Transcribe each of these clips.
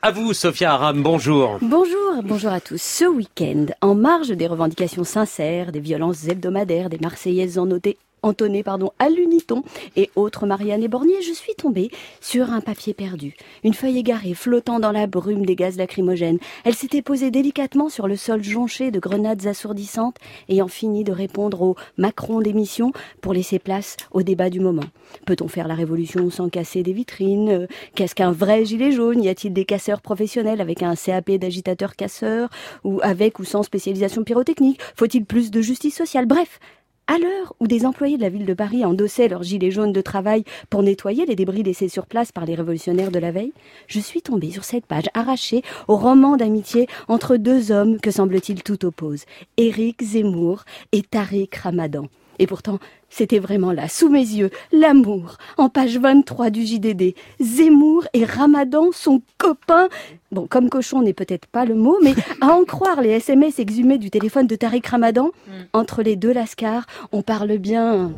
À vous, Sophia Aram, bonjour. Bonjour, bonjour à tous. Ce week-end, en marge des revendications sincères, des violences hebdomadaires, des Marseillaises en noté Antoné pardon, à l'uniton. Et autres Marianne et Bornier, je suis tombée sur un papier perdu, une feuille égarée flottant dans la brume des gaz lacrymogènes. Elle s'était posée délicatement sur le sol jonché de grenades assourdissantes, ayant fini de répondre au Macron d'émission pour laisser place au débat du moment. Peut-on faire la révolution sans casser des vitrines? Qu'est-ce qu'un vrai gilet jaune? Y a-t-il des casseurs professionnels avec un CAP d'agitateur casseur ou avec ou sans spécialisation pyrotechnique? Faut-il plus de justice sociale? Bref, à l'heure où des employés de la ville de Paris endossaient leurs gilets jaunes de travail pour nettoyer les débris laissés sur place par les révolutionnaires de la veille, je suis tombée sur cette page arrachée au roman d'amitié entre deux hommes que semble-t-il tout oppose, Éric Zemmour et Tariq Ramadan. Et pourtant, c'était vraiment là, sous mes yeux, l'amour, en page 23 du JDD. Zemmour et Ramadan sont copains. Bon, comme cochon n'est peut-être pas le mot, mais à en croire les SMS exhumés du téléphone de Tariq Ramadan, mm. entre les deux lascars, on parle bien.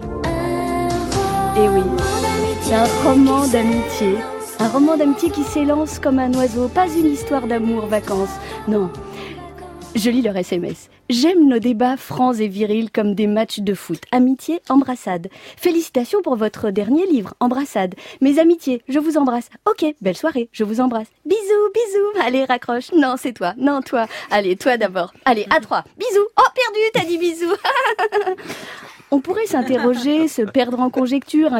Eh oui, c'est un roman d'amitié. Un roman d'amitié qui s'élance comme un oiseau, pas une histoire d'amour, vacances. Non, je lis leur SMS. J'aime nos débats francs et virils comme des matchs de foot. Amitié, embrassade. Félicitations pour votre dernier livre, Embrassade. Mes amitiés, je vous embrasse. Ok, belle soirée, je vous embrasse. Bisous, bisous. Allez, raccroche. Non, c'est toi. Non, toi. Allez, toi d'abord. Allez, à trois. Bisous. Oh, perdu, t'as dit bisous. On pourrait s'interroger, se perdre en conjecture,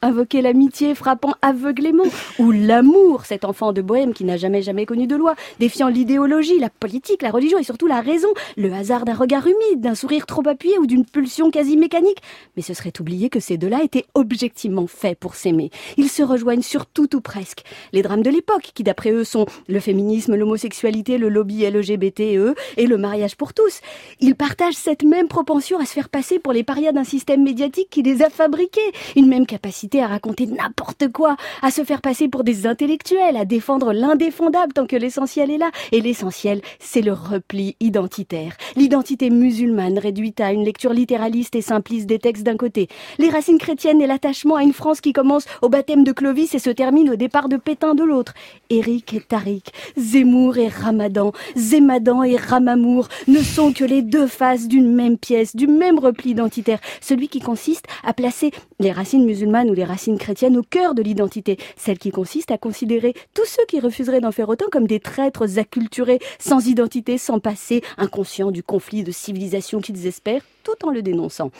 invoquer l'amitié frappant aveuglément, ou l'amour, cet enfant de bohème qui n'a jamais jamais connu de loi, défiant l'idéologie, la politique, la religion et surtout la raison, le hasard d'un regard humide, d'un sourire trop appuyé ou d'une pulsion quasi mécanique. Mais ce serait oublier que ces deux-là étaient objectivement faits pour s'aimer. Ils se rejoignent sur tout ou presque. Les drames de l'époque, qui d'après eux sont le féminisme, l'homosexualité, le lobby LGBTE et le mariage pour tous. Ils partagent cette même propension à se faire passer pour les parias d'un système médiatique qui les a fabriqués, une même capacité à raconter n'importe quoi, à se faire passer pour des intellectuels, à défendre l'indéfendable tant que l'essentiel est là. Et l'essentiel, c'est le repli identitaire. L'identité musulmane réduite à une lecture littéraliste et simpliste des textes d'un côté, les racines chrétiennes et l'attachement à une France qui commence au baptême de Clovis et se termine au départ de Pétain de l'autre. Éric et Tariq, Zemmour et Ramadan, Zemadan et Ramamour ne sont que les deux faces d'une même pièce, du même repli celui qui consiste à placer les racines musulmanes ou les racines chrétiennes au cœur de l'identité, celle qui consiste à considérer tous ceux qui refuseraient d'en faire autant comme des traîtres acculturés, sans identité, sans passé, inconscients du conflit de civilisation qu'ils espèrent, tout en le dénonçant.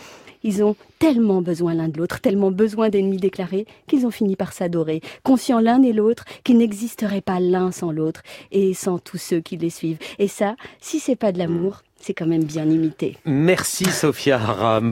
Ils ont tellement besoin l'un de l'autre, tellement besoin d'ennemis déclarés, qu'ils ont fini par s'adorer, conscients l'un et l'autre qu'ils n'existeraient pas l'un sans l'autre et sans tous ceux qui les suivent. Et ça, si c'est pas de l'amour, c'est quand même bien imité. Merci Sophia Aram.